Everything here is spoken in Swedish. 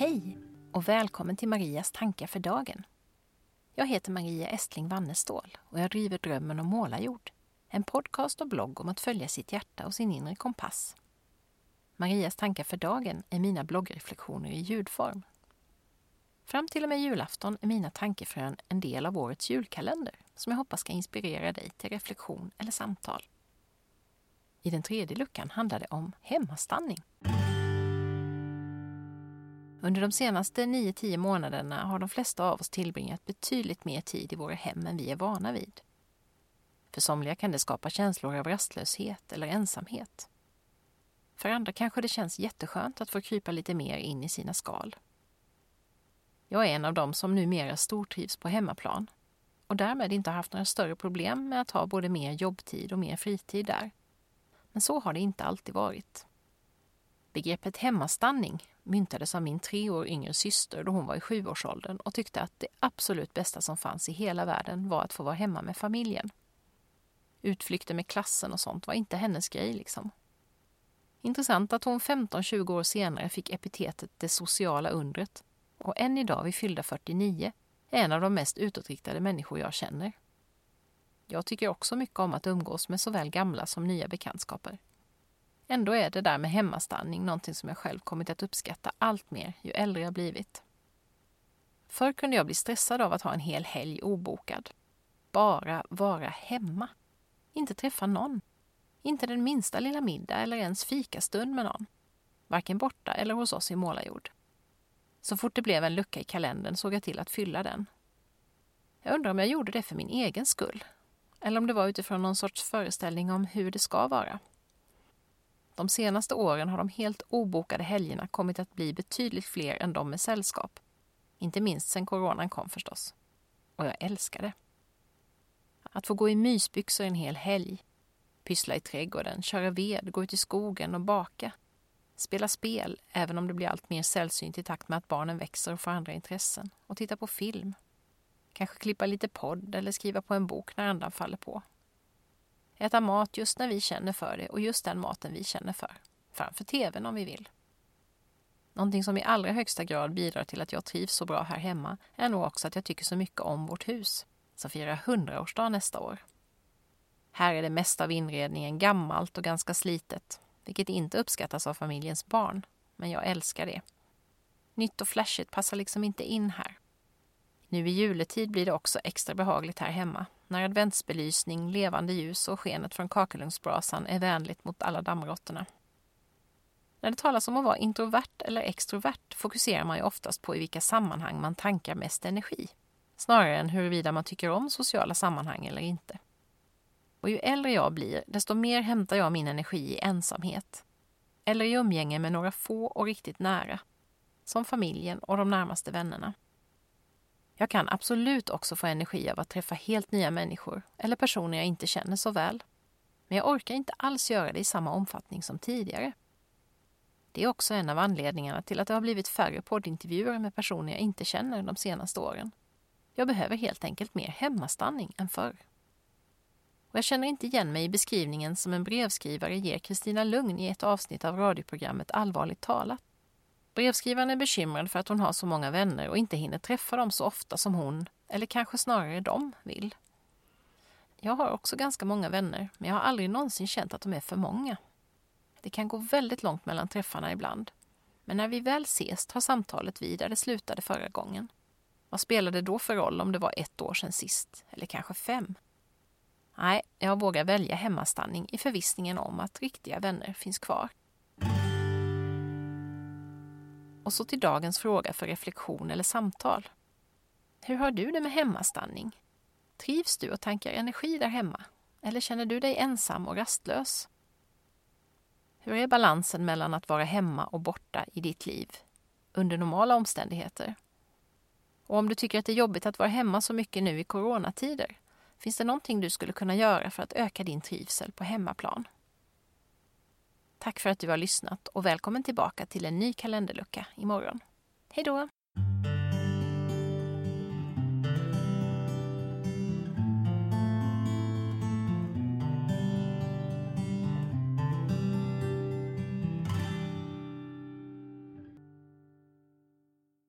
Hej och välkommen till Marias tankar för dagen. Jag heter Maria Estling Wannestål och jag driver Drömmen om målarjord. En podcast och blogg om att följa sitt hjärta och sin inre kompass. Marias tankar för dagen är mina bloggreflektioner i ljudform. Fram till och med julafton är mina tankefrön en del av årets julkalender som jag hoppas ska inspirera dig till reflektion eller samtal. I den tredje luckan handlar det om hemmastanning. Under de senaste 9-10 månaderna har de flesta av oss tillbringat betydligt mer tid i våra hem än vi är vana vid. För somliga kan det skapa känslor av rastlöshet eller ensamhet. För andra kanske det känns jätteskönt att få krypa lite mer in i sina skal. Jag är en av dem som numera stortrivs på hemmaplan och därmed inte haft några större problem med att ha både mer jobbtid och mer fritid där. Men så har det inte alltid varit. Begreppet hemmastanning myntades av min tre år yngre syster då hon var i sjuårsåldern och tyckte att det absolut bästa som fanns i hela världen var att få vara hemma med familjen. Utflykter med klassen och sånt var inte hennes grej liksom. Intressant att hon 15-20 år senare fick epitetet det sociala undret och än idag vid fyllda 49 är en av de mest utåtriktade människor jag känner. Jag tycker också mycket om att umgås med såväl gamla som nya bekantskaper. Ändå är det där med hemmastanning någonting som jag själv kommit att uppskatta allt mer ju äldre jag blivit. Förr kunde jag bli stressad av att ha en hel helg obokad. Bara vara hemma. Inte träffa någon. Inte den minsta lilla middag eller ens fikastund med någon. Varken borta eller hos oss i Målarjord. Så fort det blev en lucka i kalendern såg jag till att fylla den. Jag undrar om jag gjorde det för min egen skull. Eller om det var utifrån någon sorts föreställning om hur det ska vara. De senaste åren har de helt obokade helgerna kommit att bli betydligt fler än de med sällskap. Inte minst sen coronan kom förstås. Och jag älskar det. Att få gå i mysbyxor en hel helg, pyssla i trädgården, köra ved, gå ut i skogen och baka. Spela spel, även om det blir allt mer sällsynt i takt med att barnen växer och får andra intressen. Och titta på film. Kanske klippa lite podd eller skriva på en bok när andan faller på. Äta mat just när vi känner för det och just den maten vi känner för. Framför tvn om vi vill. Någonting som i allra högsta grad bidrar till att jag trivs så bra här hemma är nog också att jag tycker så mycket om vårt hus, som firar hundraårsdag nästa år. Här är det mesta av inredningen gammalt och ganska slitet, vilket inte uppskattas av familjens barn, men jag älskar det. Nytt och flashigt passar liksom inte in här. Nu i juletid blir det också extra behagligt här hemma när adventsbelysning, levande ljus och skenet från kakelugnsbrasan är vänligt mot alla dammråttorna. När det talas om att vara introvert eller extrovert fokuserar man ju oftast på i vilka sammanhang man tankar mest energi, snarare än huruvida man tycker om sociala sammanhang eller inte. Och ju äldre jag blir, desto mer hämtar jag min energi i ensamhet, eller i umgänge med några få och riktigt nära, som familjen och de närmaste vännerna. Jag kan absolut också få energi av att träffa helt nya människor eller personer jag inte känner så väl. Men jag orkar inte alls göra det i samma omfattning som tidigare. Det är också en av anledningarna till att det har blivit färre poddintervjuer med personer jag inte känner de senaste åren. Jag behöver helt enkelt mer hemmastanning än förr. Och jag känner inte igen mig i beskrivningen som en brevskrivare ger Kristina Lugn i ett avsnitt av radioprogrammet Allvarligt talat. Brevskrivaren är bekymrad för att hon har så många vänner och inte hinner träffa dem så ofta som hon, eller kanske snarare de, vill. Jag har också ganska många vänner, men jag har aldrig någonsin känt att de är för många. Det kan gå väldigt långt mellan träffarna ibland. Men när vi väl ses tar samtalet vid där det slutade förra gången. Vad spelar det då för roll om det var ett år sedan sist, eller kanske fem? Nej, jag vågar välja hemmastanning i förvissningen om att riktiga vänner finns kvar. Och så till dagens fråga för reflektion eller samtal. Hur har du det med hemmastanning? Trivs du och tankar energi där hemma? Eller känner du dig ensam och rastlös? Hur är balansen mellan att vara hemma och borta i ditt liv under normala omständigheter? Och om du tycker att det är jobbigt att vara hemma så mycket nu i coronatider, finns det någonting du skulle kunna göra för att öka din trivsel på hemmaplan? Tack för att du har lyssnat och välkommen tillbaka till en ny kalenderlucka imorgon. Hej då!